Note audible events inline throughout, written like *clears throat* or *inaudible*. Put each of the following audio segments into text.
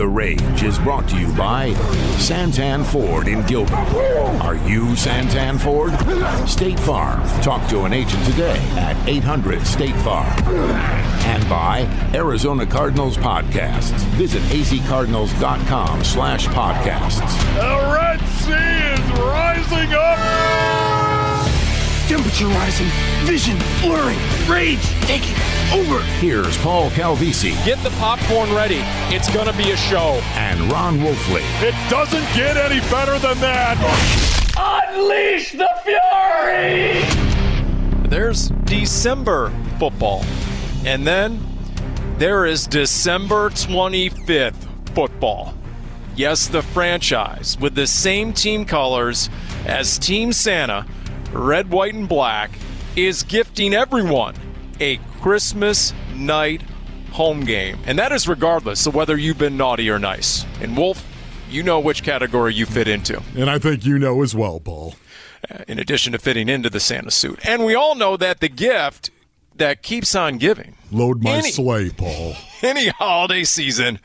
The Rage is brought to you by Santan Ford in Gilbert. Are you Santan Ford? State Farm. Talk to an agent today at 800 State Farm. And by Arizona Cardinals Podcasts. Visit azcardinals.com slash podcasts. The Red Sea is rising up. Temperature rising, vision blurring, rage taking over. Here's Paul Calvisi Get the popcorn ready. It's going to be a show. and Ron Wolfley. It doesn't get any better than that. Unleash the fury! There's December football. And then there is December 25th football. Yes, the franchise with the same team colors as Team Santa, red, white, and black, is gifting everyone a Christmas night home game. And that is regardless of whether you've been naughty or nice. And Wolf, you know which category you fit into And I think you know as well, Paul. in addition to fitting into the Santa suit. And we all know that the gift that keeps on giving Load my Any- sleigh, Paul. *laughs* any holiday season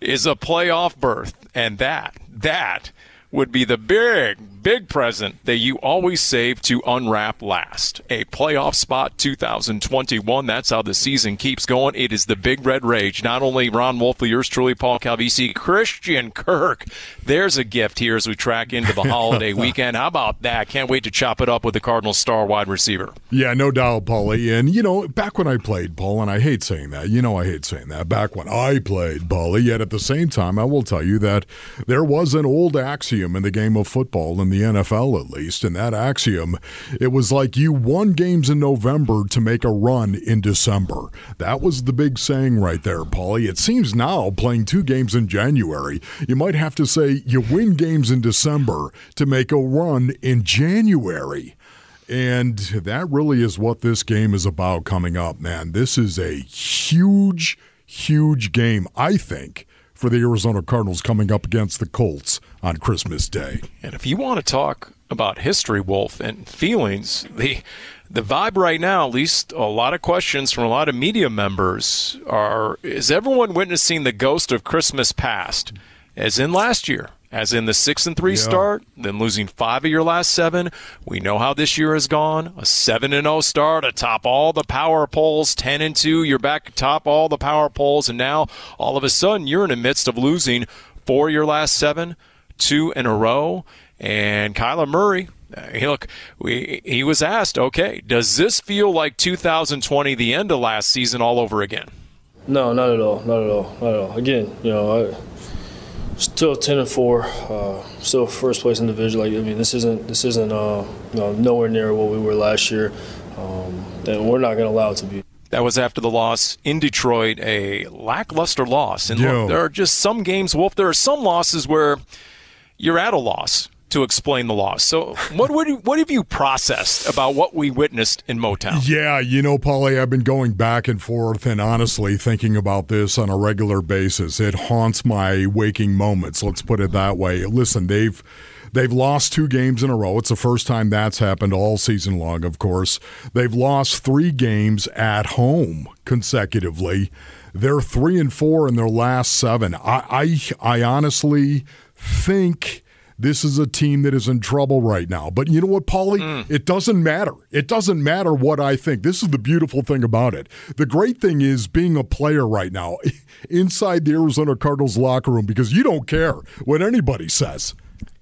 is a playoff berth. And that, that would be the big, big present that you always save to unwrap last. A playoff spot 2021. That's how the season keeps going. It is the Big Red Rage. Not only Ron Wolfley, yours truly, Paul Calvisi, Christian Kirk. There's a gift here as we track into the holiday *laughs* weekend. How about that? Can't wait to chop it up with the Cardinals star wide receiver. Yeah, no doubt, Paulie. And, you know, back when I played, Paul, and I hate saying that, you know, I hate saying that, back when I played, Paulie, yet at the same time, I will tell you that there was an old axiom in the game of football, in the NFL at least, and that axiom, it was like you won games in November to make a run in December. That was the big saying right there, Paulie. It seems now, playing two games in January, you might have to say you win games in December to make a run in January. And that really is what this game is about coming up, man. This is a huge, huge game, I think, for the Arizona Cardinals coming up against the Colts on Christmas Day. And if you want to talk about history, Wolf, and feelings, the the vibe right now, at least a lot of questions from a lot of media members are is everyone witnessing the ghost of Christmas past? As in last year, as in the six and three Yeah. start, then losing five of your last seven. We know how this year has gone. A seven and zero start atop all the power polls, ten and two. You're back atop all the power polls, and now all of a sudden you're in the midst of losing four of your last seven, two in a row. And Kyler Murray, uh, he- look, we, he was asked, okay, does this feel like 2020, the end of last season, all over again? No, not at all. Not at all. Not at all. Again, you know, I, still ten and four, uh, still first place in the division. Like I mean, this isn't this isn't uh, you know, nowhere near what we were last year, um, and we're not going to allow it to be. That was after the loss in Detroit, a lackluster loss. And look, there are just some games, Wolf, there are some losses where you're at a loss to explain the loss. So, what would what have you processed about what we witnessed in Motown? Yeah, you know, Paulie, I've been going back and forth and honestly thinking about this on a regular basis. It haunts my waking moments, let's put it that way. Listen, they've they've lost two games in a row. It's the first time that's happened all season long, of course. They've lost 3 games at home consecutively. They're 3 and 4 in their last 7. I I, I honestly think this is a team that is in trouble right now. But you know what, Paulie? Mm. It doesn't matter. It doesn't matter what I think. This is the beautiful thing about it. The great thing is being a player right now *laughs* inside the Arizona Cardinals locker room because you don't care what anybody says.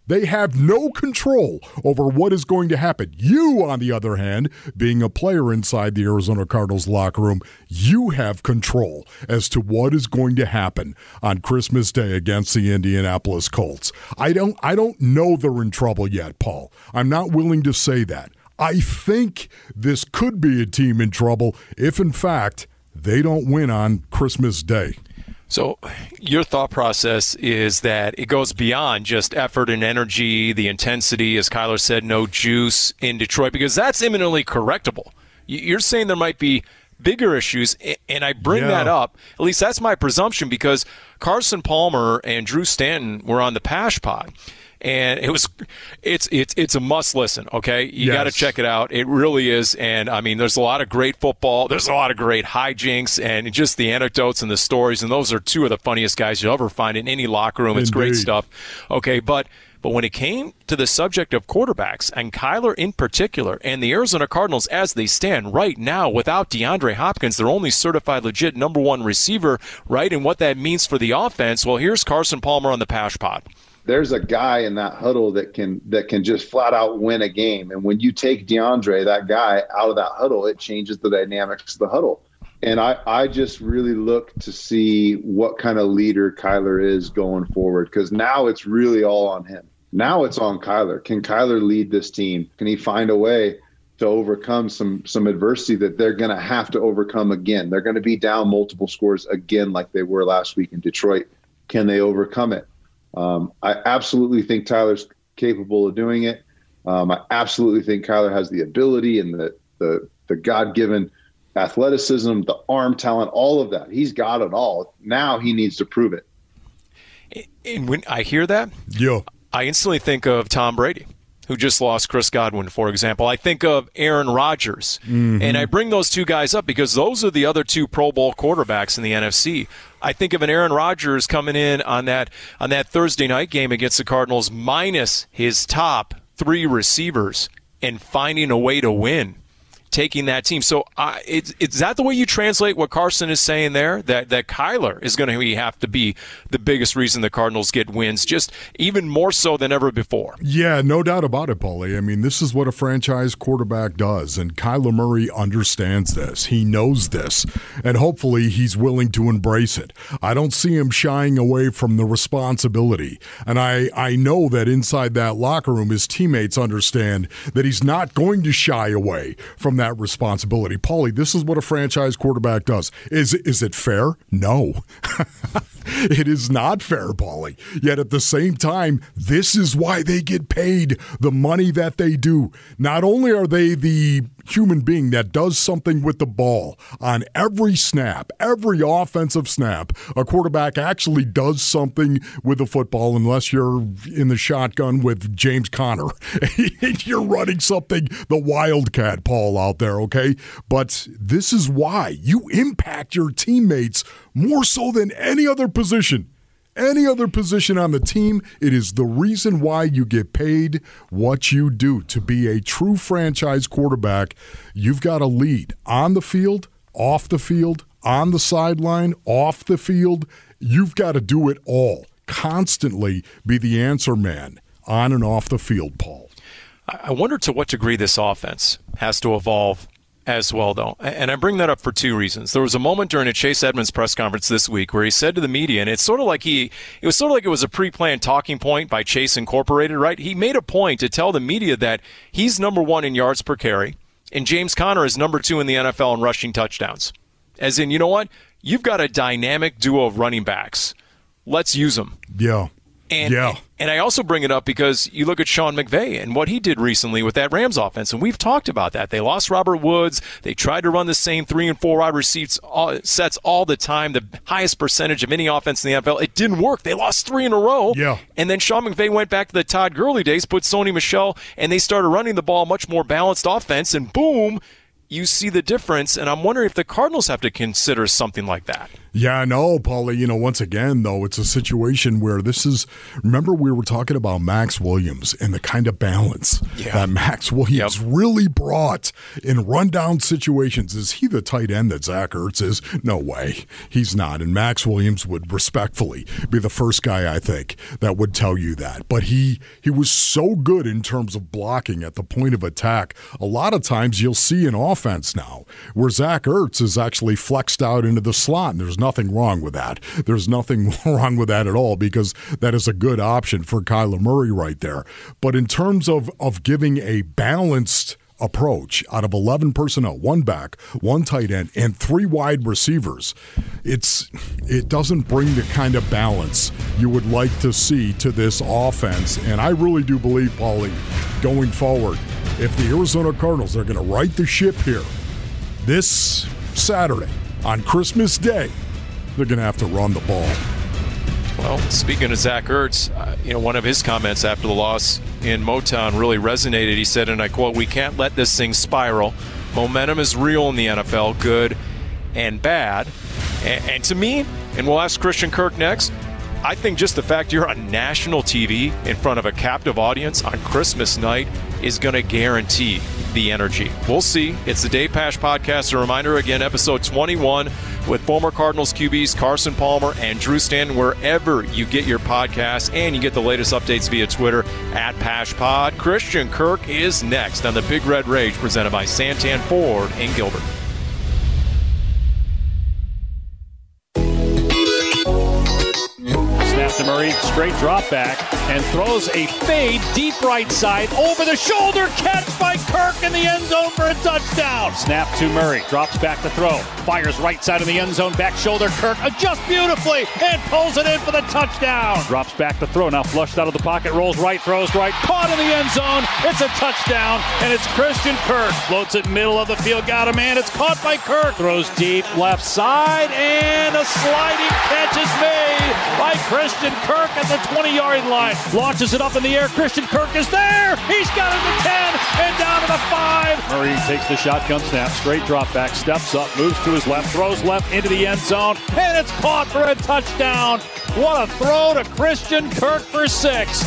They have no control over what is going to happen. You, on the other hand, being a player inside the Arizona Cardinals locker room, you have control as to what is going to happen on Christmas Day against the Indianapolis Colts. I don't I don't know they're in trouble yet, Paul. I'm not willing to say that. I think this could be a team in trouble if in fact they don't win on Christmas Day. So, your thought process is that it goes beyond just effort and energy, the intensity, as Kyler said, no juice in Detroit, because that's imminently correctable. You're saying there might be bigger issues. And I bring yeah. that up, at least that's my presumption, because Carson Palmer and Drew Stanton were on the Pasch Pod and it was it's it's it's a must listen okay you yes. got to check it out it really is and i mean there's a lot of great football there's a lot of great hijinks and just the anecdotes and the stories and those are two of the funniest guys you'll ever find in any locker room it's Indeed. great stuff okay but but when it came to the subject of quarterbacks, and Kyler in particular, and the Arizona Cardinals as they stand right now without DeAndre Hopkins, their only certified legit number one receiver, right? And what that means for the offense, well, here's Carson Palmer on the Pasch Pod there's a guy in that huddle that can that can just flat out win a game. And when you take DeAndre, that guy, out of that huddle, it changes the dynamics of the huddle. And I, I just really look to see what kind of leader Kyler is going forward because now it's really all on him. Now it's on Kyler. Can Kyler lead this team? Can he find a way to overcome some some adversity that they're going to have to overcome again? They're going to be down multiple scores again, like they were last week in Detroit. Can they overcome it? Um, I absolutely think Kyler's capable of doing it. Um, I absolutely think Kyler has the ability and the the, the God given athleticism, the arm talent, all of that. He's got it all. Now he needs to prove it. And when I hear that, yeah, I instantly think of Tom Brady who just lost Chris Godwin, for example. I think of Aaron Rodgers. Mm-hmm. And I bring those two guys up because those are the other two Pro Bowl quarterbacks in the NFC. I think of an Aaron Rodgers coming in on that on that Thursday night game against the Cardinals minus his top three receivers and finding a way to win taking that team. So is, is that the way you translate what Carson is saying there? That that Kyler is going to have to be the biggest reason the Cardinals get wins, just even more so than ever before. Yeah, no doubt about it, Paulie. I mean, this is what a franchise quarterback does, and Kyler Murray understands this. He knows this, and hopefully he's willing to embrace it. I don't see him shying away from the responsibility, and I I know that inside that locker room, his teammates understand that he's not going to shy away from that responsibility. Paulie, this is what a franchise quarterback does. Is is it fair? No. *laughs* it is not fair, Paulie. Yet at the same time, this is why they get paid the money that they do. Not only are they the human being that does something with the ball on every snap, every offensive snap. A quarterback actually does something with the football unless you're in the shotgun with James Conner. *laughs* you're running something, the Wildcat Paul out there, okay? But this is why you impact your teammates more so than any other position any other position on the team. It is the reason why you get paid what you do. To be a true franchise quarterback, you've got to lead on the field, off the field, on the sideline, off the field. You've got to do it all. Constantly be the answer man on and off the field, Paul. I wonder to what degree this offense has to evolve as well, though. And I bring that up for two reasons. There was a moment during a Chase Edmonds press conference this week where he said to the media, and it's sort of like he, it was sort of like it was a pre planned talking point by Chase Incorporated, right? He made a point to tell the media that he's number one in yards per carry, and James Conner is number two in the NFL in rushing touchdowns. As in, you know what? You've got a dynamic duo of running backs. Let's use them. Yeah. And, yeah. and I also bring it up because you look at Sean McVay and what he did recently with that Rams offense, and we've talked about that. They lost Robert Woods. They tried to run the same three and four wide receipts all, sets all the time, the highest percentage of any offense in the NFL. It didn't work. They lost three in a row. Yeah. And then Sean McVay went back to the Todd Gurley days, put Sony Michel, and they started running the ball much more balanced offense, and boom, you see the difference. And I'm wondering if the Cardinals have to consider something like that. Yeah, no, Paulie. You know, once again, though, it's a situation where this is. Remember, we were talking about Maxx Williams and the kind of balance yeah. that Maxx Williams yep. really brought in rundown situations. Is he the tight end that Zach Ertz is? No way. He's not. And Maxx Williams would respectfully be the first guy, I think, that would tell you that. But he he was so good in terms of blocking at the point of attack. A lot of times you'll see an offense now where Zach Ertz is actually flexed out into the slot. And there's nothing wrong with that. There's nothing *laughs* wrong with that at all because that is a good option for Kyler Murray right there. But in terms of, of giving a balanced approach out of 11 personnel, one back, one tight end, and three wide receivers, it's it doesn't bring the kind of balance you would like to see to this offense. And I really do believe, Paulie, going forward, if the Arizona Cardinals are going to right the ship here, this Saturday, on Christmas Day, they're going to have to run the ball. Well, speaking of Zach Ertz, uh, you know, one of his comments after the loss in Motown really resonated. He said, and I quote, We can't let this thing spiral. Momentum is real in the NFL, good and bad. And, and to me, and we'll ask Christian Kirk next, I think just the fact you're on national TV in front of a captive audience on Christmas night is going to guarantee the energy. We'll see. It's the Dave Pasch podcast. A reminder again, episode 21 with former Cardinals QBs Carson Palmer and Drew Stanton, wherever you get your podcasts, and you get the latest updates via Twitter at PaschPod. Christian Kirk is next on the Big Red Rage, presented by Santan Ford in Gilbert. Straight drop back, and throws a fade deep right side over the shoulder catch by Kirk in the end zone for a touchdown. Snap to Murray, drops back to throw, fires right side of the end zone, back shoulder. Kirk adjusts beautifully and pulls it in for the touchdown. Drops back to throw, now flushed out of the pocket, rolls right, throws right, caught in the end zone. It's a touchdown, and it's Christian Kirk. Floats it middle of the field, got a man. It's caught by Kirk. Throws deep left side, and a sliding catch is made by Christian. Christian Kirk at the 20 yard line. Launches it up in the air. Christian Kirk is there. He's got it to 10 and down to the 5. Murray takes the shotgun snap. Straight drop back. Steps up. Moves to his left. Throws left into the end zone. And it's caught for a touchdown. What a throw to Christian Kirk for six.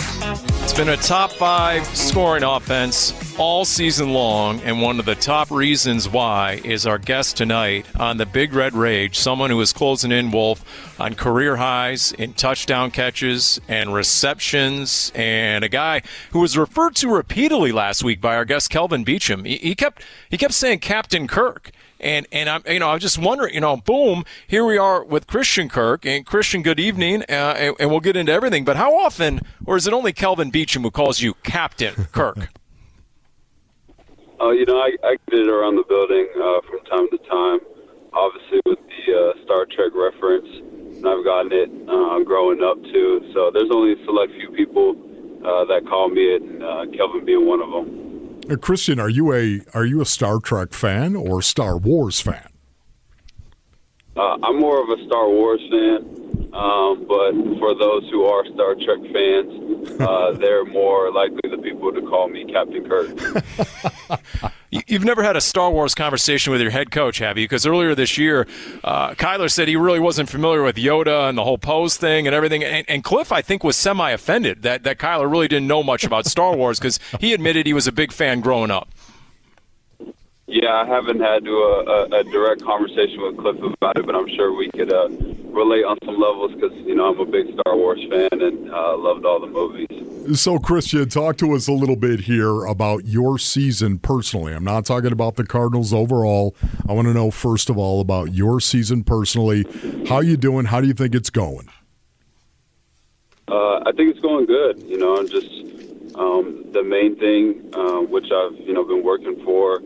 It's been a top five scoring offense all season long, and one of the top reasons why is our guest tonight on the Big Red Rage, someone who is closing in, Wolf, on career highs in touchdown catches and receptions, and a guy who was referred to repeatedly last week by our guest Kelvin Beachum. He, he kept he kept saying Captain Kirk. And and I'm you know I'm just wondering you know boom here we are with Christian Kirk and Christian good evening uh, and, and, we'll get into everything but how often or is it only Kelvin Beachum who calls you Captain Kirk? *laughs* Oh, uh, you know I, I get it around the building uh, from time to time. Obviously with the uh, Star Trek reference, and I've gotten it uh, growing up too. So there's only a select few people uh, that call me it, and uh, Kelvin being one of them. Uh, Christian, are you a are you a Star Trek fan or Star Wars fan? Uh, I'm more of a Star Wars fan, um, but for those who are Star Trek fans, uh, *laughs* they're more likely the people to call me Captain Kirk. *laughs* You've never had a Star Wars conversation with your head coach, have you? Because earlier this year, uh, Kyler said he really wasn't familiar with Yoda and the whole pose thing and everything. And, and Cliff, I think, was semi offended that, that Kyler really didn't know much about Star Wars because he admitted he was a big fan growing up. Yeah, I haven't had to, uh, a, a, direct conversation with Cliff about it, but I'm sure we could uh, relate on some levels because you know I'm a big Star Wars fan and uh, loved all the movies. So, Christian, talk to us a little bit here about your season personally. I'm not talking about the Cardinals overall. I want to know first of all about your season personally. How you doing? How do you think it's going? Uh, I think it's going good. You know, just um, the main thing uh, which I've you know been working for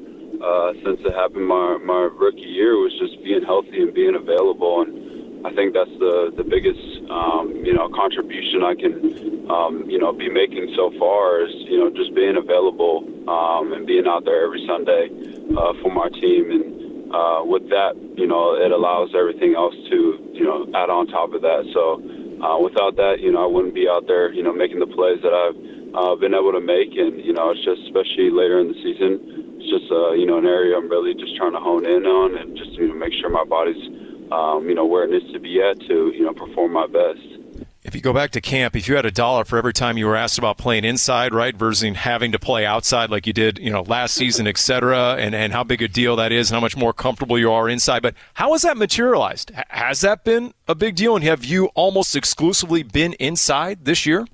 uh, since it happened my my rookie year was just being healthy and being available, and I think that's the the biggest um, you know contribution I can um, you know be making so far is you know just being available um, and being out there every Sunday uh, for my team, and uh, with that you know it allows everything else to you know add on top of that. So uh, without that, you know I wouldn't be out there you know making the plays that I've uh, been able to make, and you know it's just especially later in the season it's just uh, you know an area I'm really just trying to hone in on and just you know make sure my body's um, you know where it needs to be at to you know perform my best. If you go back to camp, if you had a dollar for every time you were asked about playing inside, right, versus having to play outside like you did, you know, last season, et cetera, and, and how big a deal that is and how much more comfortable you are inside. But how has that materialized? Has that been a big deal? And have you almost exclusively been inside this year?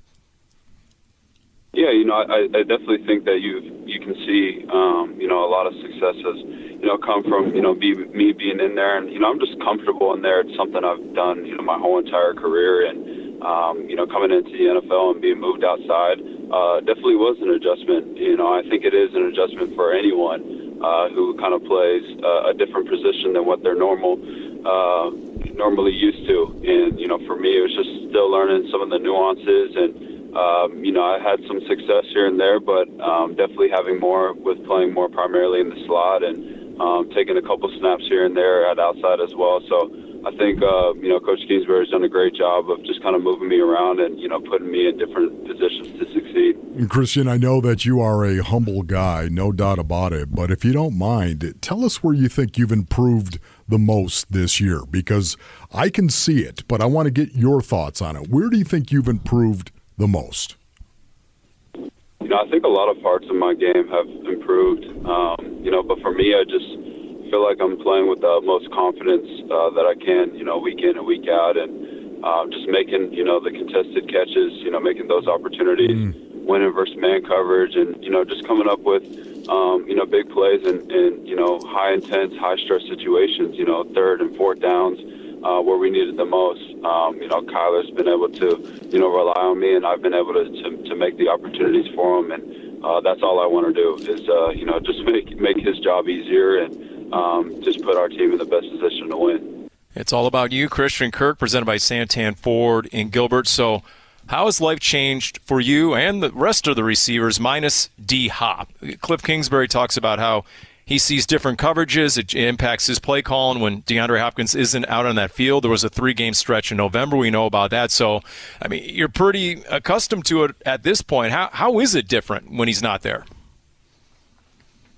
Yeah, you know, I, I definitely think that you you can see, um, you know, a lot of successes, you know, come from you know be, me being in there, and you know, I'm just comfortable in there. It's something I've done, you know, my whole entire career, and um, you know, coming into the NFL and being moved outside uh, definitely was an adjustment. You know, I think it is an adjustment for anyone uh, who kind of plays uh, a different position than what they're normal. Uh, normally used to and you know for me it was just still learning some of the nuances and um, you know, I had some success here and there, but um, definitely having more with playing more primarily in the slot and um, taking a couple snaps here and there at outside as well. So I think uh, you know Coach Kingsbury's done a great job of just kind of moving me around and you know putting me in different positions to succeed. Christian, I know that you are a humble guy, no doubt about it. But if you don't mind, tell us where you think you've improved the most this year, because I can see it, but I want to get your thoughts on it. Where do you think you've improved the most? You know, I think a lot of parts of my game have improved. Um, you know, but for me, I just feel like I'm playing with the most confidence uh, that I can, you know, week in and week out, and uh, just making, you know, the contested catches, you know, making those opportunities, mm. winning versus man coverage, and you know, just coming up with, um, you know, big plays and, and you know, high intense, high stress situations, you know, third and fourth downs. Uh, where we needed the most. Um, you know, Kyler's been able to, you know, rely on me, and I've been able to to, to make the opportunities for him, and uh, that's all I want to do is, uh, you know, just make make his job easier and um, just put our team in the best position to win. It's all about you, Christian Kirk, presented by Santan Ford in Gilbert. So, how has life changed for you and the rest of the receivers, minus D Hop? Cliff Kingsbury talks about how he sees different coverages. It impacts his play calling when DeAndre Hopkins isn't out on that field. There was a three game stretch in November. We know about that. So, I mean, you're pretty accustomed to it at this point. How, how is it different when he's not there?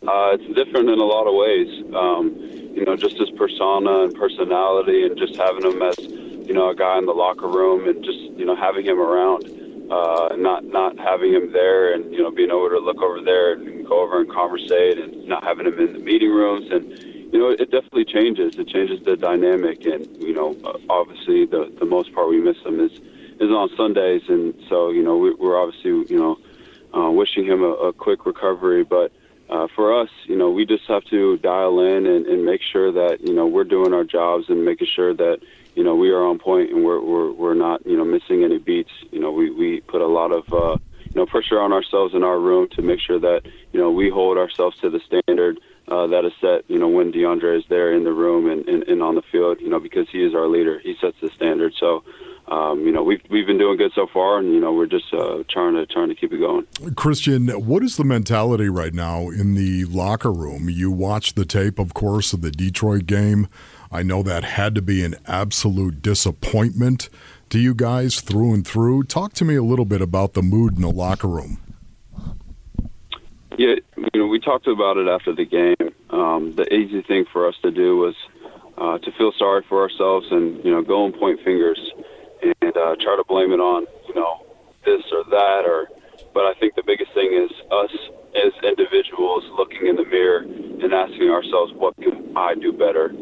Uh, it's different in a lot of ways. Um, you know, just his persona and personality, and just having him as you know a guy in the locker room, and just you know having him around, uh, not not having him there, and you know being able to look over there and go over and conversate, and not having him in the meeting rooms, and you know it definitely changes. It changes the dynamic, and you know obviously the the most part we miss him is is on Sundays, and so you know we, we're obviously you know uh, wishing him a, a quick recovery, but uh, for us, you know, we just have to dial in and, and make sure that you know we're doing our jobs and making sure that you know we are on point and we're we're, we're not you know missing any beats. You know, we we put a lot of uh, you know pressure on ourselves in our room to make sure that you know we hold ourselves to the standard uh, that is set. You know, when DeAndre is there in the room and, and, and on the field, you know, because he is our leader, he sets the standard. So um, you know, we've we've been doing good so far, and you know, we're just uh, trying to trying to keep it going. Christian, what is the mentality right now in the locker room? You watch the tape, of course, of the Detroit game. I know that had to be an absolute disappointment to you guys through and through. Talk to me a little bit about the mood in the locker room. Yeah, you know, we talked about it after the game. Um, the easy thing for us to do was uh, to feel sorry for ourselves and you know go and point fingers and uh, try to blame it on you know this or that or. But I think the biggest thing is us as individuals looking in the mirror and asking ourselves, what can I do better?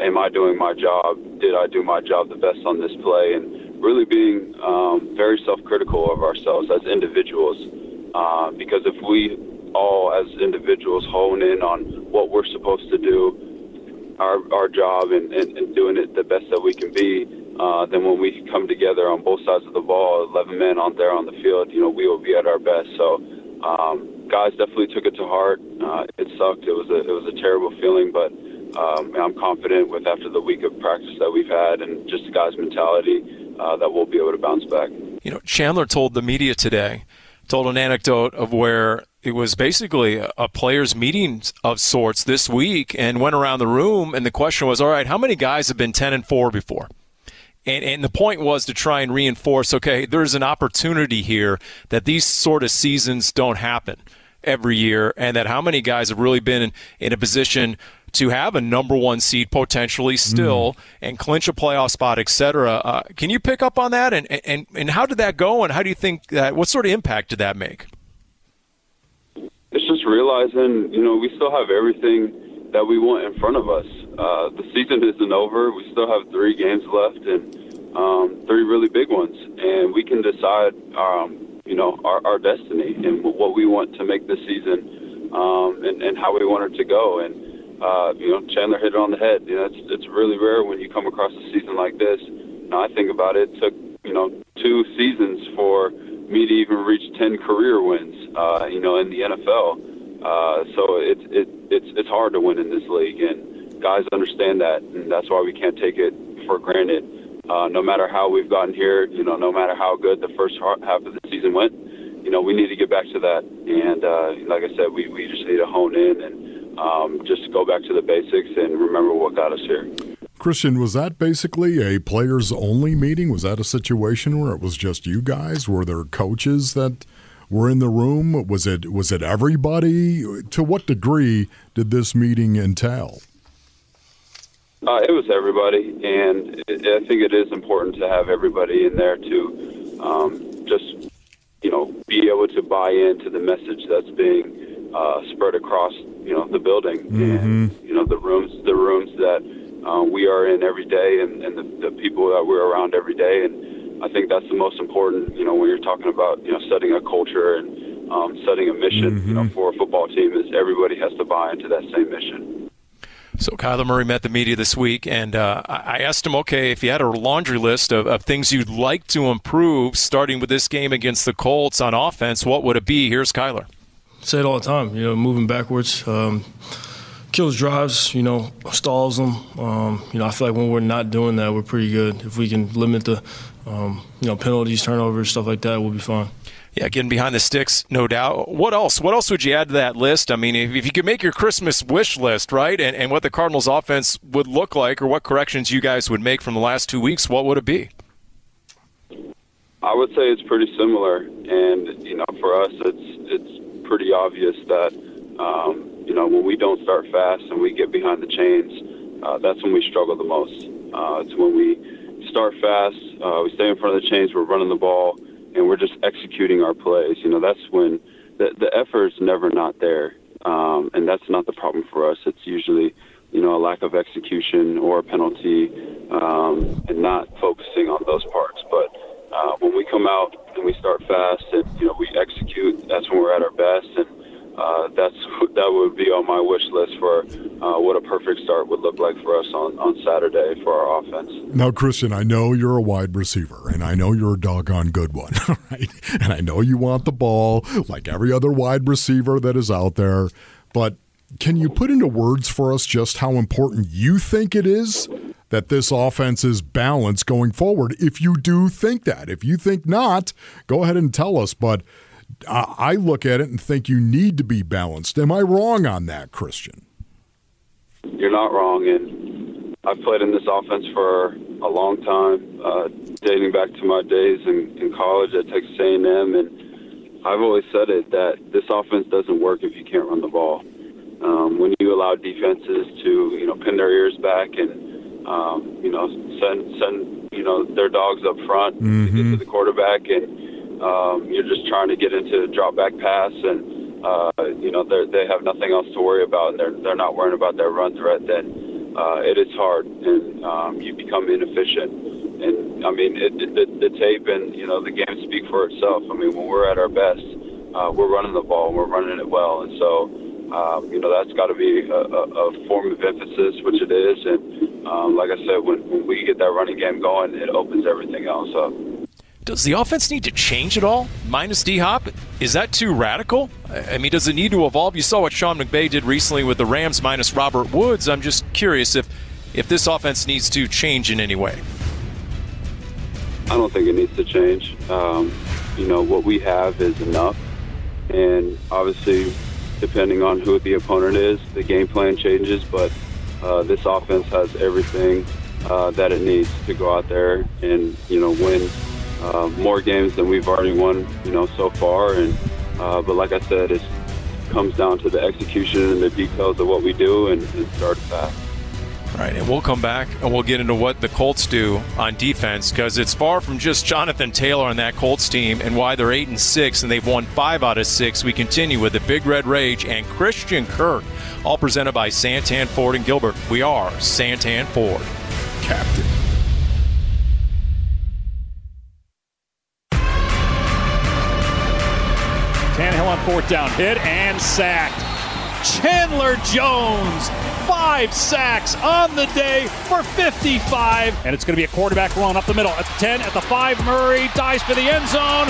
Am I doing my job? Did I do my job the best on this play? And really being um, very self-critical of ourselves as individuals, uh, because if we all as individuals hone in on what we're supposed to do, our our job, and, and, and doing it the best that we can be, uh, then when we come together on both sides of the ball, 11 men on there on the field, you know, we will be at our best. So, um, guys definitely took it to heart. Uh, it sucked. It was a it was a terrible feeling, but um, I'm confident with after the week of practice that we've had and just the guys' mentality uh, that we'll be able to bounce back. You know, Chandler told the media today, told an anecdote of where it was basically a, a players' meeting of sorts this week, and went around the room, and the question was, all right, how many guys have been 10 and four before? And, and the point was to try and reinforce okay, there's an opportunity here that these sort of seasons don't happen every year, and that how many guys have really been in, in a position to have a number one seed potentially still mm. and clinch a playoff spot, etc. Uh, can you pick up on that? And, and, and how did that go? And how do you think that, what sort of impact did that make? It's just realizing, you know, we still have everything that we want in front of us uh, the season isn't over. We still have three games left and um, three really big ones, and we can decide, um, you know, our, our destiny and what we want to make this season um, and, and how we want it to go. And uh, you know, Chandler hit it on the head. You know, it's it's really rare when you come across a season like this. Now I think about it, it took you know two seasons for me to even reach ten career wins. Uh, you know, in the NFL. Uh, so it's it, it's it's hard to win in this league, and guys understand that, and that's why we can't take it for granted. Uh, no matter how we've gotten here, you know, no matter how good the first half of the season went, you know, we need to get back to that. And uh, like I said, we, we just need to hone in and um, just go back to the basics and remember what got us here. Christian, was that basically a players only meeting? Was that a situation where it was just you guys? Were there coaches that were in the room? Was it was it everybody? To what degree did this meeting entail? Uh, it was everybody, and it, I think it is important to have everybody in there to um, just you know be able to buy into the message that's being uh, spread across you know the building Mm-hmm. and you know the rooms the rooms that uh, we are in every day and, and the, the people that we're around every day and I think that's the most important you know when you're talking about you know setting a culture and um, setting a mission you know for a football team is everybody has to buy into that same mission. So Kyler Murray met the media this week, and uh, I I asked him, okay, if you had a laundry list of, of things you'd like to improve, starting with this game against the Colts on offense, what would it be? Here's Kyler. Say it all the time. You know, moving backwards, um, kills drives. You know, stalls them. Um, you know, I feel like when we're not doing that, we're pretty good. If we can limit the, um, you know, penalties, turnovers, stuff like that, we'll be fine. Yeah, getting behind the sticks, no doubt. What else? What else would you add to that list? I mean, if, if you could make your Christmas wish list, right, and, and what the Cardinals' offense would look like, or what corrections you guys would make from the last two weeks, what would it be? I would say it's pretty similar, and you know, for us, it's it's pretty obvious that um, you know when we don't start fast and we get behind the chains, uh, that's when we struggle the most. Uh, it's when we start fast, uh, we stay in front of the chains, we're running the ball, and we're just executing our plays. You know, that's when the the effort is never not there, um, and that's not the problem for us. It's usually you know a lack of execution or a penalty, um, and not focusing on those parts, but uh, when we come out and we start fast and you know we execute, that's when we're at our best, and uh, that's that would be on my wish list for uh, what a perfect start would look like for us on, on Saturday for our offense. Now, Christian, I know you're a wide receiver, and I know you're a doggone good one, *laughs* right? And I know you want the ball like every other wide receiver that is out there, but can you put into words for us just how important you think it is that this offense is balanced going forward? If you do think that, if you think not, go ahead and tell us. But I look at it and think you need to be balanced. Am I wrong on that, Christian? You're not wrong, and I've played in this offense for a long time, uh, dating back to my days in, in college at Texas A&M, and I've always said it that this offense doesn't work if you can't run the ball. Um, when you allow defenses to you know pin their ears back and um, you know send send you know their dogs up front to get to the quarterback, and um, you're just trying to get into a drop back pass and uh, you know they they have nothing else to worry about, and they're they're not worrying about their run threat. Then uh, it is hard, and um, you become inefficient. And I mean, it, it, the, the tape and you know the game speak for itself. I mean, when we're at our best, uh, we're running the ball, and we're running it well, and so um, you know that's got to be a, a, a form of emphasis, which it is. And um, like I said, when, when we get that running game going, it opens everything else up. Does the offense need to change at all? Minus D Hop? Is that too radical? I mean, does it need to evolve? You saw what Sean McVay did recently with the Rams minus Robert Woods. I'm just curious if, if this offense needs to change in any way. I don't think it needs to change. Um, you know, what we have is enough. And obviously, depending on who the opponent is, the game plan changes. But uh, this offense has everything uh, that it needs to go out there and, you know, win uh, more games than we've already won, you know, so far. And uh, But like I said, it comes down to the execution and the details of what we do and, and start fast. Right, and we'll come back and we'll get into what the Colts do on defense because it's far from just Jonathan Taylor on that Colts team and why they're eight and six and they've won five out of six. We continue with the Big Red Rage and Christian Kirk, all presented by Santan Ford and Gilbert. We are Santan Ford. Captain. Tannehill on fourth down, hit and sacked. Chandler Jones, five sacks on the day for 55. And it's going to be a quarterback run up the middle at the 10, at the 5. Murray dives for the end zone,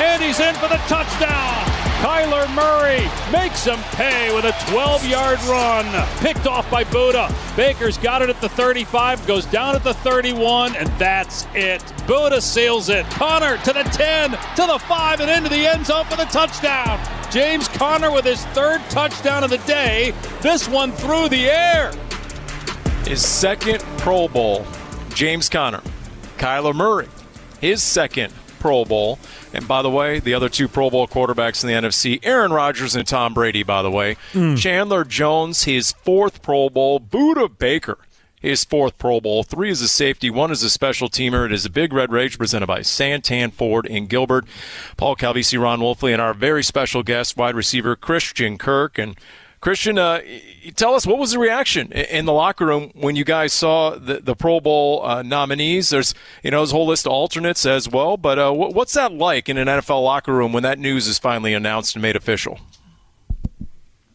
and he's in for the touchdown. Kyler Murray makes him pay with a 12 yard run. Picked off by Budda. Baker's got it at the 35, goes down at the 31, and that's it. Budda seals it. Conner to the 10, to the 5, and into the end zone for the touchdown. James Conner with his third touchdown of the day. This one through the air. His second Pro Bowl, James Conner. Kyler Murray, his second Pro Bowl. And by the way, the other two Pro Bowl quarterbacks in the NFC, Aaron Rodgers and Tom Brady, by the way. Mm. Chandler Jones, his fourth Pro Bowl. Budda Baker, his fourth Pro Bowl. Three is a safety, one is a special teamer. It is a Big Red Rage presented by Santan Ford in Gilbert. Paul Calvisi, Ron Wolfley, and our very special guest, wide receiver Christian Kirk. And Christian, uh, tell us what was the reaction in the locker room when you guys saw the, the Pro Bowl uh, nominees? There's you know a whole list of alternates as well, but uh, what's that like in an NFL locker room when that news is finally announced and made official?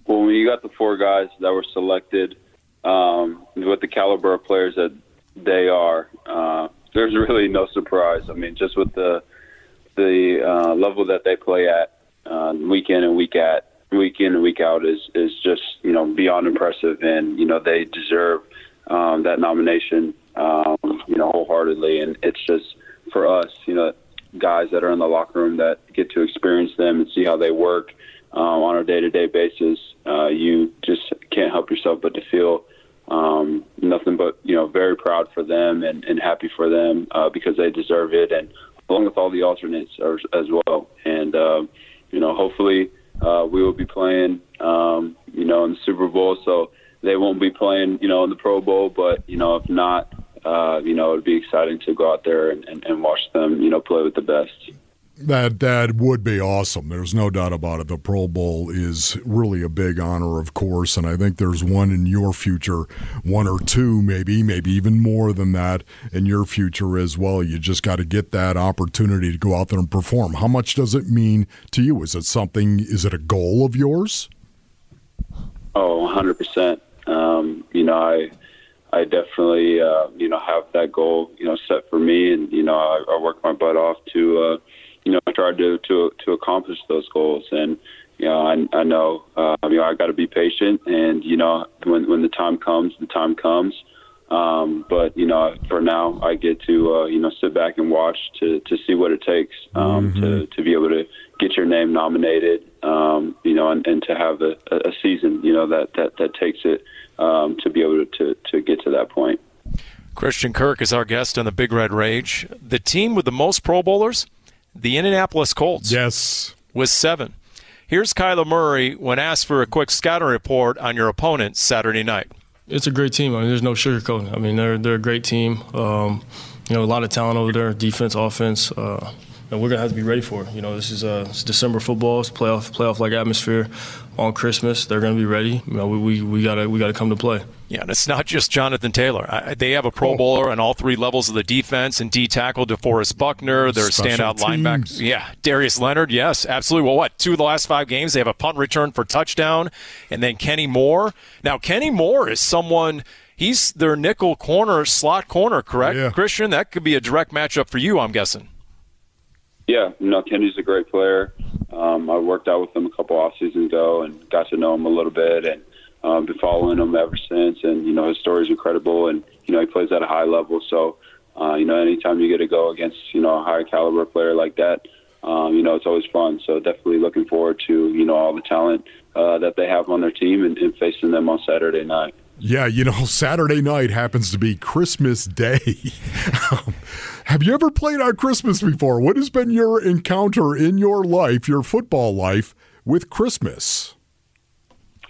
Well, when you got the four guys that were selected um, with the caliber of players that they are, uh, there's really no surprise. I mean, just with the the uh, level that they play at uh, week in and week at week in and week out is is just you know beyond impressive, and you know they deserve um, that nomination, um, you know, wholeheartedly. And it's just for us, you know, guys that are in the locker room that get to experience them and see how they work um, on a day-to-day basis. Uh, you just can't help yourself but to feel um, nothing but you know very proud for them and, and happy for them uh, because they deserve it, and along with all the alternates as, well. And uh, you know, hopefully uh, we will be playing, um, you know, in the Super Bowl. So they won't be playing, you know, in the Pro Bowl. But you know, if not, uh, you know, it'd be exciting to go out there and, and, and watch them, you know, play with the best. That that would be awesome. There's no doubt about it. The Pro Bowl is really a big honor, of course, and I think there's one in your future, one or two, maybe, maybe even more than that in your future as well. You just got to get that opportunity to go out there and perform. How much does it mean to you? Is it something? Is it a goal of yours? Oh, 100 um, percent. You know, I I definitely uh, you know have that goal you know set for me, and you know I, I work my butt off to. Uh, you know, I tried to to accomplish those goals. And you know, I, I know, uh, you know, I got to be patient. And you know, when when the time comes, the time comes. Um, but you know, for now, I get to uh, you know sit back and watch to to see what it takes um, mm-hmm. to to be able to get your name nominated. Um, you know, and, and to have a, a season, you know, that that that takes it um, to be able to, to to get to that point. Christian Kirk is our guest on the Big Red Rage. The team with the most Pro Bowlers the Indianapolis Colts. Yes. With seven. Here's Kyler Murray when asked for a quick scouting report on your opponent Saturday night. It's a great team. I mean, there's no sugarcoating. I mean, they're they're a great team. Um, you know, a lot of talent over there, defense, offense. Uh, and we're gonna have to be ready for it. You know, this is uh, December football. It's playoff playoff like atmosphere on Christmas. They're gonna be ready. You know, we, we, we gotta we gotta come to play. Yeah, and it's not just Jonathan Taylor. I, they have a Pro oh. Bowler on all three levels of the defense and D tackle DeForest Buckner. Their standout linebacker. Yeah, Darius Leonard. Yes, absolutely. Well, what two of the last five games they have a punt return for touchdown, and then Kenny Moore. Now Kenny Moore is someone. He's their nickel corner, slot corner, correct, yeah. Christian? That could be a direct matchup for you, I'm guessing. Yeah, no, Kenny's a great player. Um, I worked out with him a couple off seasons ago and got to know him a little bit, and um, been following him ever since. And you know, his story is incredible, and you know, he plays at a high level. So, uh, you know, anytime you get to go against you know a high caliber player like that, um, you know, it's always fun. So, definitely looking forward to you know all the talent uh, that they have on their team and, and facing them on Saturday night. Yeah, you know, *laughs* Saturday night happens to be Christmas Day. *laughs* um, have you ever played on Christmas before? What has been your encounter in your life, your football life, with Christmas?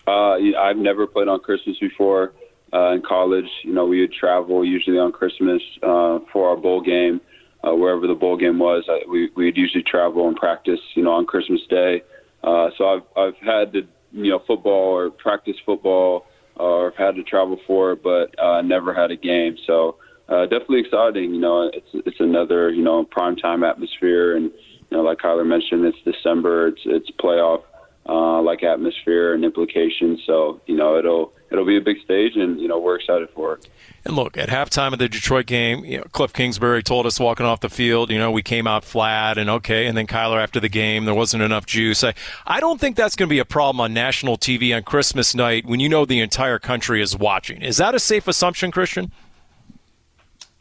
Uh, I've never played on Christmas before. Uh, in college, you know, we would travel usually on Christmas uh, for our bowl game, uh, wherever the bowl game was. I, we we'd usually travel and practice, you know, on Christmas Day. Uh, so I've I've had to, you know, football or practice football, or I've had to travel for it, but uh, never had a game. So uh, definitely exciting. You know, it's it's another you know prime time atmosphere, and you know, like Kyler mentioned, it's December. It's it's playoff uh, like atmosphere and implications. So you know it'll it'll be a big stage, and you know we're excited for it. And look, at halftime of the Detroit game, you know, Cliff Kingsbury told us walking off the field, you know, we came out flat and okay. And then Kyler after the game, there wasn't enough juice. I, I don't think that's going to be a problem on national TV on Christmas night when you know the entire country is watching. Is that a safe assumption, Christian?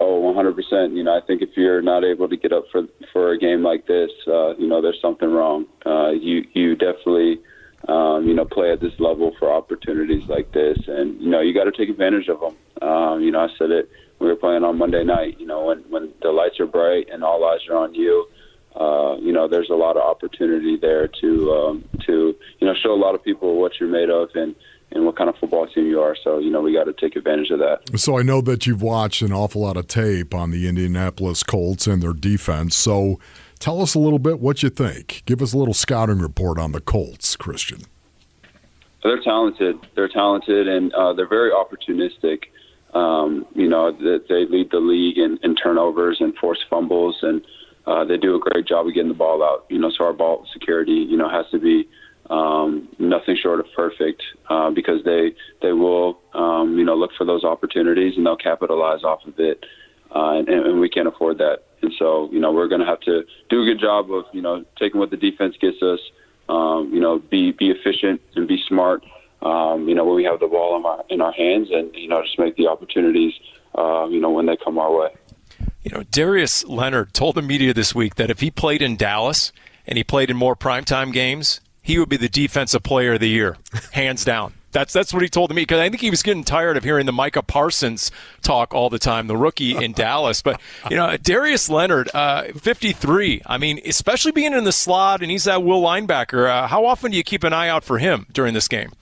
Oh, 100%. You know, I think if you're not able to get up for for a game like this, uh, you know, there's something wrong. Uh, you you definitely, um, you know, play at this level for opportunities like this, and you know, you got to take advantage of them. Um, you know, I said it. We were playing on Monday night. You know, when when the lights are bright and all eyes are on you, uh, you know, there's a lot of opportunity there to um, to you know show a lot of people what you're made of and and what kind of football team you are. So, you know, we got to take advantage of that. So, I know that you've watched an awful lot of tape on the Indianapolis Colts and their defense. So, tell us a little bit what you think. Give us a little scouting report on the Colts, Christian. They're talented. They're talented, and uh, they're very opportunistic. Um, you know, they lead the league in, in turnovers and forced fumbles, and uh, they do a great job of getting the ball out. You know, so our ball security, you know, has to be um, nothing short of perfect uh, because they they will um, you know look for those opportunities and they'll capitalize off of it, uh, and, and we can't afford that. And so you know we're going to have to do a good job of you know taking what the defense gets us, um, you know be be efficient and be smart. Um, you know when we have the ball in our in our hands and you know just make the opportunities uh, you know when they come our way. You know Darius Leonard told the media this week that if he played in Dallas and he played in more primetime games, he would be the defensive player of the year, *laughs* hands down. That's that's what he told me because I think he was getting tired of hearing the Micah Parsons talk all the time, the rookie in *laughs* Dallas. But you know, Darius Leonard, uh, 53. I mean, especially being in the slot and he's that will linebacker. Uh, how often do you keep an eye out for him during this game?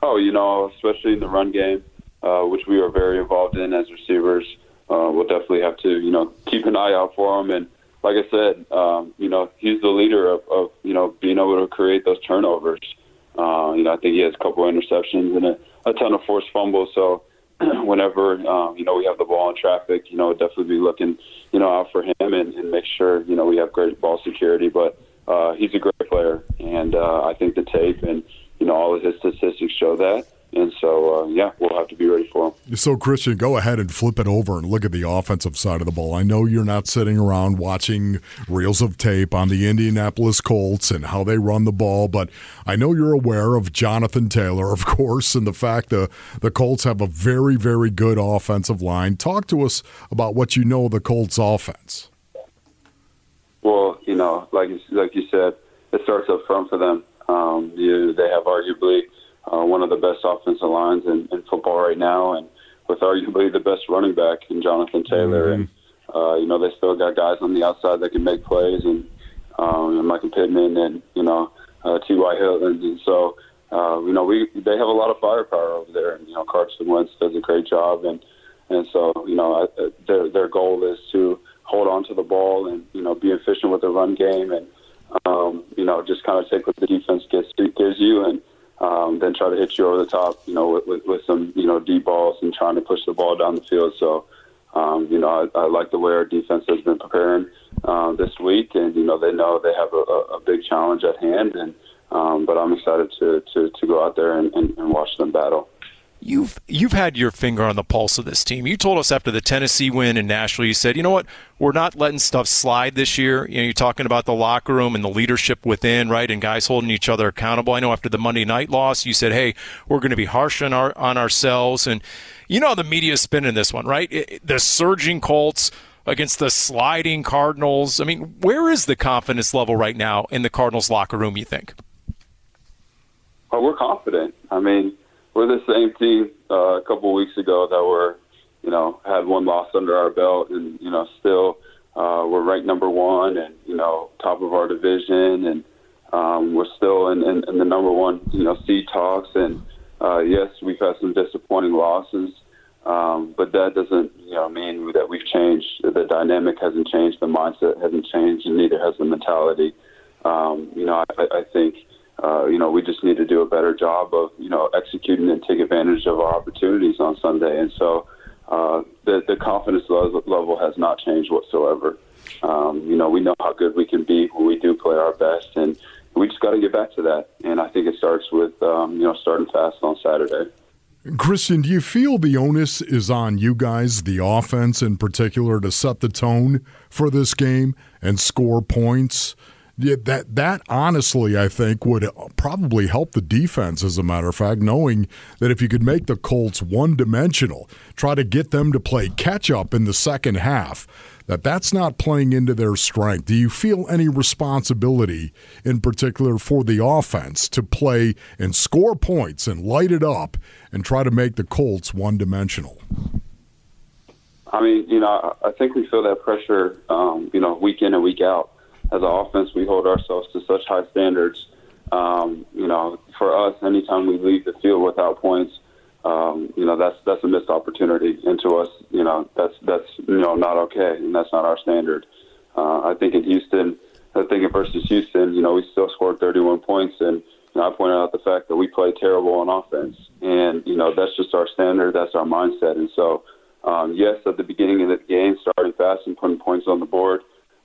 Oh, you know, especially in the run game, uh, which we are very involved in as receivers. Uh, we'll definitely have to, you know, keep an eye out for him and like I said, um, you know, he's the leader of, of, you know, being able to create those turnovers. Uh, you know, I think he has a couple of interceptions and a, a ton of forced fumbles. So *clears throat* whenever, um, you know, we have the ball in traffic, you know, definitely be looking, you know, out for him and, and make sure, you know, we have great ball security. But uh, he's a great player. And uh, I think the tape and, you know, all of his statistics show that. And so, uh, yeah, we'll have to be ready for them. So, Christian, go ahead and flip it over and look at the offensive side of the ball. I know you're not sitting around watching reels of tape on the Indianapolis Colts and how they run the ball, but I know you're aware of Jonathan Taylor, *laughs* of course, and the fact that the Colts have a very, very good offensive line. Talk to us about what you know of the Colts offense. Well, you know, like like you said, it starts up front for them. Um, you, they have arguably – uh, one of the best offensive lines in, in football right now, and with arguably the best running back in Jonathan Taylor. Mm-hmm. And uh, you know they still got guys on the outside that can make plays, and um, and Michael Pittman and you know uh, T.Y. Hilton, and so. Uh, you know, we they have a lot of firepower over there, and you know Carson Wentz does a great job, and and so you know I, their their goal is to hold on to the ball and you know be efficient with the run game, and um, you know just kind of take what the defense gets gives you, and um, then try to hit you over the top, you know, with, with, with some, you know, deep balls and trying to push the ball down the field. So, um, you know, I, I like the way our defense has been preparing uh, this week, and you know, they know they have a, a big challenge at hand, and um, but I'm excited to, to, to go out there and, and, and watch them battle you've you've had your finger on the pulse of this team. You told us after the Tennessee win in Nashville, you said, you know what, we're not letting stuff slide this year. You know, you're talking about the locker room and the leadership within, right, and guys holding each other accountable. I know after the Monday night loss, you said, hey, we're going to be harsh on our on ourselves, and you know the media spinning this one, right? It, the surging Colts against the sliding Cardinals. I mean, where is the confidence level right now in the Cardinals locker room? You think? Well, we're confident. I mean we're the same team uh, a couple weeks ago that were, you know, had one loss under our belt, and you know, still uh, we're ranked number one, and you know, top of our division, and um, we're still in, in, in the number one, you know, seed talks. And uh, yes, we've had some disappointing losses, um, but that doesn't, you know, mean that we've changed. The dynamic hasn't changed, the mindset hasn't changed, and neither has the mentality. Um, you know, I, I think uh, you know, we just need to do a better job of, you know, executing and take advantage of our opportunities on Sunday. And so uh, the, the confidence level has not changed whatsoever. Um, you know, we know how good we can be when we do play our best, and we just got to get back to that. And I think it starts with, um, you know, starting fast on Saturday. Christian, do you feel the onus is on you guys, the offense in particular, to set the tone for this game and score points? Yeah, that that honestly, I think, would probably help the defense. As a matter of fact, knowing that if you could make the Colts one dimensional, try to get them to play catch up in the second half, that that's not playing into their strength. Do you feel any responsibility, in particular, for the offense to play and score points and light it up and try to make the Colts one dimensional? I mean, you know, I think we feel that pressure, um, you know, week in and week out as an offense, we hold ourselves to such high standards. Um, you know, for us, anytime we leave the field without points, um, you know, that's that's a missed opportunity. And to us, you know, that's that's you know not okay, and that's not our standard. Uh, I think in Houston, I think in versus Houston, you know, we still scored 31 points, and you know, I pointed out the fact that we played terrible on offense, and you know, that's just our standard, that's our mindset, and so. Um, yes, at the beginning of the game, starting fast and putting points on the board,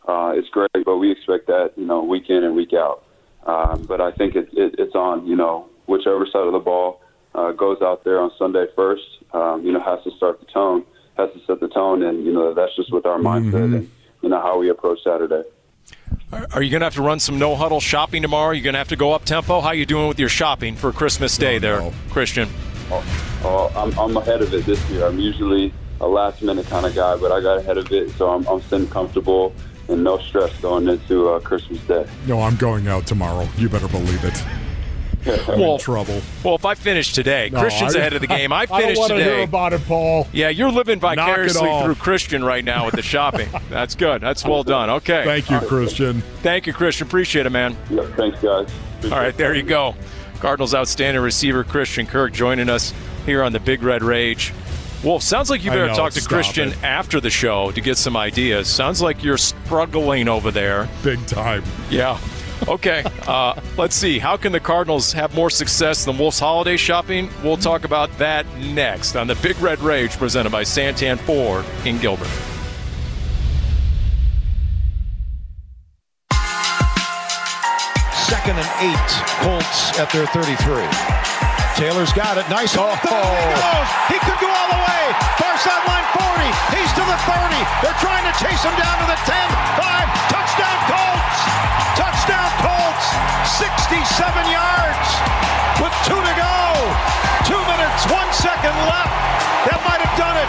uh, it's great, but we expect that, you know, week in and week out. Um, but I think it, it, it's on, you know, whichever side of the ball uh, goes out there on Sunday first, um, you know, has to start the tone, has to set the tone, and you know that's just with our mindset mm-hmm. and you know how we approach Saturday. Are you going to have to run some no huddle shopping tomorrow? You're going to have to go up tempo. How are you doing with your shopping for Christmas Day, oh, there, no. Christian? Oh, oh, I'm, I'm ahead of it this year. I'm usually a last minute kind of guy, but I got ahead of it, so I'm, I'm sitting comfortable and no stress going into uh, Christmas Day. No, I'm going out tomorrow. You better believe it. *laughs* well, trouble. Well, if I finish today, no, Christian's I, ahead of the game. I *laughs* finished I today. hear about it, Paul. Yeah, you're living vicariously through Christian right now with the shopping. *laughs* That's good. That's well done. Okay. Thank you, Christian. Thank you, Christian. Appreciate it, man. Yeah, thanks, guys. Appreciate All right, there you go. Cardinals outstanding receiver Christian Kirk joining us here on the Big Red Rage. Well, sounds like you better know, talk to Christian it. after the show to get some ideas. Sounds like you're struggling over there. Big time. Yeah. *laughs* Okay. uh, let's see. How can the Cardinals have more success than Wolf's holiday shopping? We'll talk about that next on the Big Red Rage presented by Santan Ford in Gilbert. Second and eight, Colts at their 33. Taylor's got it. Nice. Oh, he could go all the way. Far sideline 40. He's to the 30. They're trying to chase him down to the 10. 5. Touchdown Colts. Touchdown Colts. 67 yards with two to go. Two minutes, one second left. That might have done it.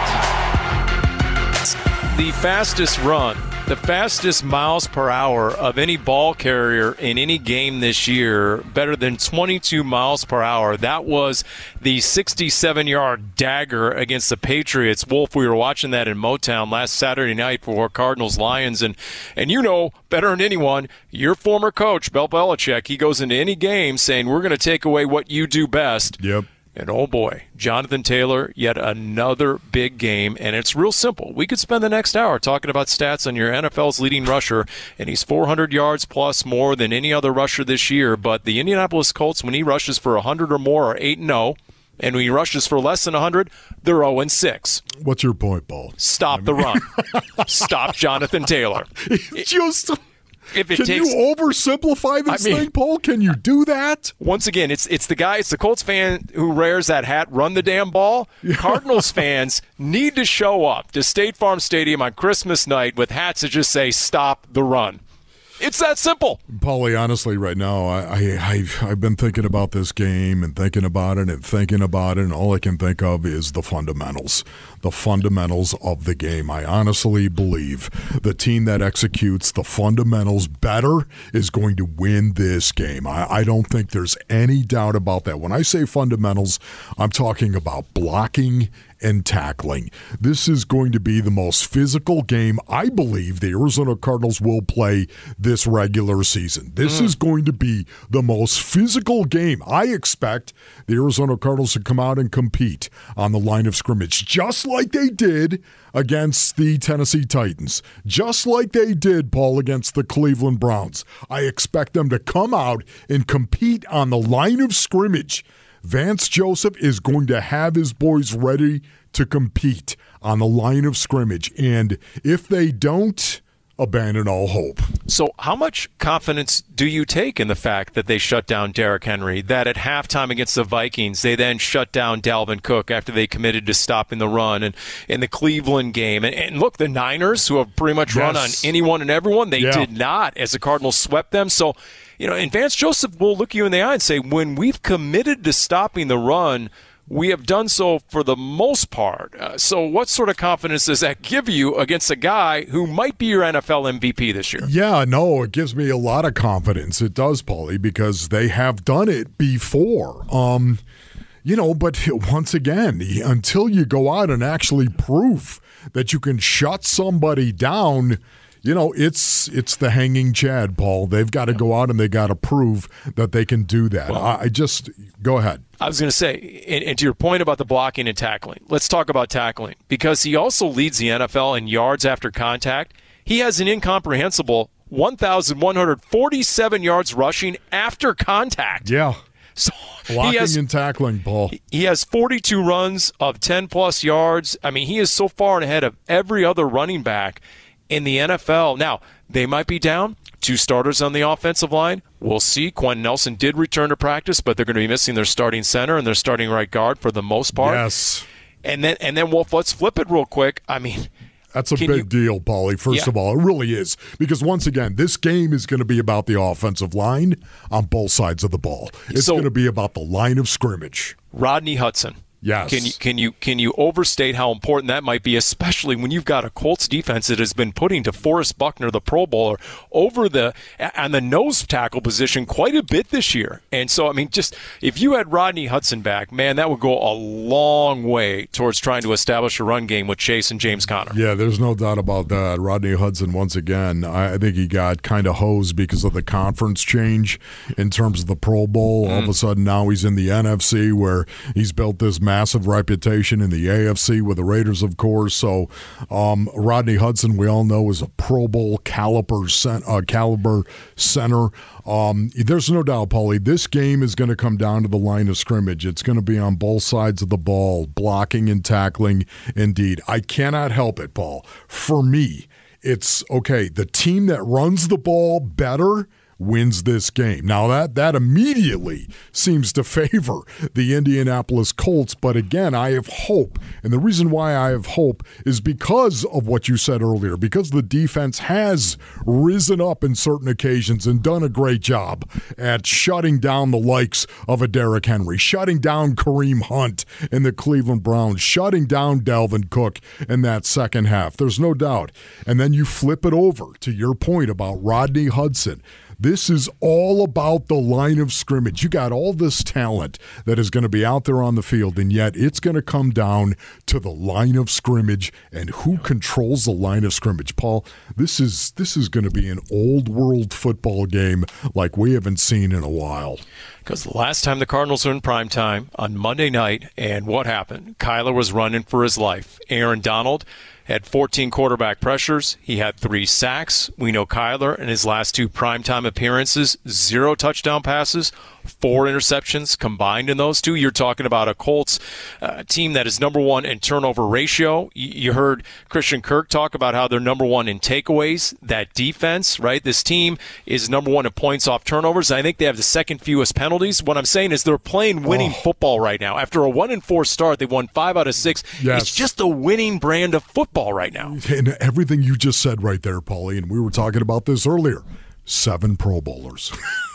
The fastest run the fastest miles per hour of any ball carrier in any game this year, better than 22 miles per hour. That was the 67 yard dagger against the Patriots. Wolf, we were watching that in Motown last Saturday night for Cardinals Lions. And, and you know better than anyone, your former coach, Bill Belichick, he goes into any game saying, We're going to take away what you do best. Yep. And oh boy, Jonathan Taylor, yet another big game. And it's real simple. We could spend the next hour talking about stats on your NFL's leading rusher, and he's 400 yards plus more than any other rusher this year. But the Indianapolis Colts, when he rushes for 100 or more, are 8 0. And when he rushes for less than 100, they're 0 6. What's your point, Paul? Stop I mean... the run. Stop Jonathan Taylor. *laughs* Just if it Can takes, you oversimplify this I mean, thing, Paul? Can you do that? Once again, it's it's the guy, it's the Colts fan who wears that hat, run the damn ball. Cardinals *laughs* fans need to show up to State Farm Stadium on Christmas night with hats that just say "Stop the run." It's that simple. Paulie, honestly, right now, I, I, I've, I've been thinking about this game and thinking about it and thinking about it, and all I can think of is the fundamentals. The fundamentals of the game. I honestly believe the team that executes the fundamentals better is going to win this game. I, I don't think there's any doubt about that. When I say fundamentals, I'm talking about blocking and tackling. This is going to be the most physical game I believe the Arizona Cardinals will play this regular season. This mm. is going to be the most physical game. I expect the Arizona Cardinals to come out and compete on the line of scrimmage, just like they did against the Tennessee Titans, just like they did, Paul, against the Cleveland Browns. I expect them to come out and compete on the line of scrimmage Vance Joseph is going to have his boys ready to compete on the line of scrimmage. And if they don't, abandon all hope. So, how much confidence do you take in the fact that they shut down Derrick Henry? That at halftime against the Vikings, they then shut down Dalvin Cook after they committed to stopping the run, and in the Cleveland game, and, and look, the Niners, who have pretty much yes. run on anyone and everyone, they yeah. did not as the Cardinals swept them. So, you know, and Vance Joseph will look you in the eye and say, when we've committed to stopping the run we have done so for the most part. Uh, so, what sort of confidence does that give you against a guy who might be your NFL MVP this year? Yeah, no, it gives me a lot of confidence. It does, Paulie, because they have done it before. Um, you know, but *laughs* once again, until you go out and actually prove that you can shut somebody down you know, it's it's the hanging Chad, Paul. They've got to go out and they got to prove that they can do that. Well, I, I, just go ahead. I was going to say, and, and, to your point about the blocking and tackling, let's talk about tackling because he also leads the NFL in yards after contact. He has an incomprehensible 1,147 yards rushing after contact. Yeah. *laughs* So Blocking has, and tackling, Paul. He has 42 runs of 10 plus yards. I mean, he is so far ahead of every other running back in the NFL. Now, they might be down. Two starters on the offensive line. We'll see. Quenton Nelson did return to practice, but they're going to be missing their starting center and their starting right guard for the most part. Yes. And then, and then, Wolf, let's flip it real quick. I mean, that's a big you, deal, Paulie. First yeah. of all, it really is. Because once again, this game is going to be about the offensive line on both sides of the ball. It's so, going to be about the line of scrimmage. Rodney Hudson, Yes. Can you can you can you overstate how important that might be, especially when you've got a Colts defense that has been putting DeForest Buckner, the Pro Bowler, over the on the nose tackle position quite a bit this year. And so, I mean, just if you had Rodney Hudson back, man, that would go a long way towards trying to establish a run game with Chase and James Conner. Yeah, there's no doubt about that. Rodney Hudson, once again, I think he got kind of hosed because of the conference change in terms of the Pro Bowl. Mm. All of a sudden, now he's in the NFC where he's built this massive reputation in the AFC with the Raiders, of course. So um, Rodney Hudson, we all know, is a Pro Bowl caliber, uh, caliber center. Um, there's no doubt, Paulie, this game is going to come down to the line of scrimmage. It's going to be on both sides of the ball, blocking and tackling. Indeed, I cannot help it, Paul. For me, it's okay. The team that runs the ball better – wins this game. Now that that immediately seems to *laughs* favor the Indianapolis Colts, but again, I have hope. And the reason why I have hope is because of what you said earlier, because the defense has risen up in certain occasions and done a great job at shutting down the likes of a Derrick Henry, shutting down Kareem Hunt in the Cleveland Browns, shutting down Dalvin Cook in that second half. There's no doubt. And then you flip it over to your point about Rodney Hudson. This is all about the line of scrimmage. You got all this talent that is going to be out there on the field, and yet it's going to come down to the line of scrimmage and who controls the line of scrimmage. Paul, this is this is going to be an old world football game like we haven't seen in a while. Because the last time the Cardinals were in prime time on Monday night, and what happened? Kyler was running for his life. Aaron Donald had 14 quarterback pressures. He had three sacks. We know Kyler in his last two primetime appearances, zero touchdown passes, four interceptions combined in those two. You're talking about a Colts uh, team that is number one in turnover ratio. You heard Christian Kirk talk about how they're number one in takeaways. That defense, right? This team is number one in points off turnovers. I think they have the second fewest penalties. What I'm saying is they're playing winning oh. football right now. After a one and four start, they won five out of six. Yes. It's just a winning brand of football football right now. And everything you just said right there, Paulie, and we were talking about this earlier. Seven Pro Bowlers.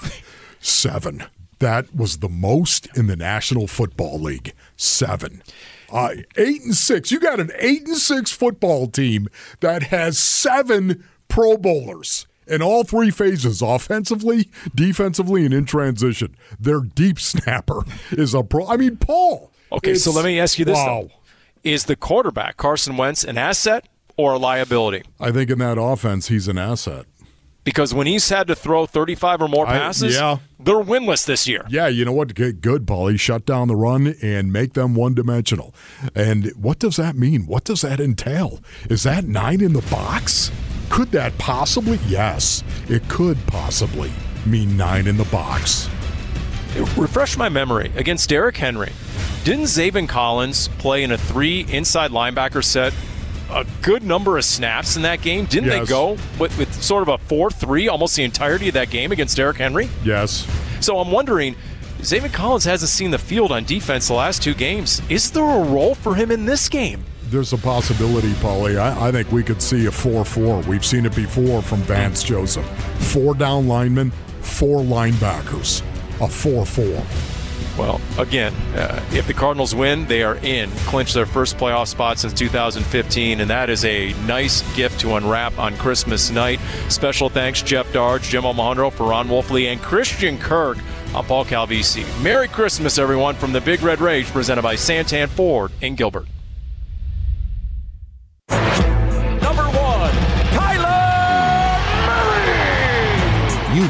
*laughs* Seven. That was the most in the National Football League. Seven. Uh, eight and six. You got an eight and six football team that has seven Pro Bowlers in all three phases offensively, defensively, and in transition. Their deep snapper is a pro. I mean, Paul. Okay, so let me ask you this. Wow. Is the quarterback, Carson Wentz, an asset or a liability? I think in that offense, he's an asset. Because when he's had to throw 35 or more passes, I, yeah. They're winless this year. Yeah, you know what? Good, Paul. He shut down the run and make them one dimensional. And what does that mean? What does that entail? Is that nine in the box? Could that possibly? Yes, it could possibly mean nine in the box. Refresh my memory. Against Derrick Henry, didn't Zaven Collins play in a three inside linebacker set a good number of snaps in that game. Didn't Yes. they go with, with sort of a 4 3 almost the entirety of that game against Derrick Henry? Yes. So I'm wondering, Zaven Collins hasn't seen the field on defense the last two games. Is there a role for him in this game? There's a possibility, Paulie. I, I think we could see a 4 4. We've seen it before from Vance Joseph. Four down linemen, four linebackers. A 4 4. Well, again, uh, if the Cardinals win, they are in, clinch their first playoff spot since 2015, and that is a nice gift to unwrap on Christmas night. Special thanks, Jeff Darge, Jim O'Mahondro, for Ron Wolfley, and Christian Kirk. I'm Paul Calvisi. Merry Christmas, everyone, from the Big Red Rage, presented by Santan Ford in Gilbert.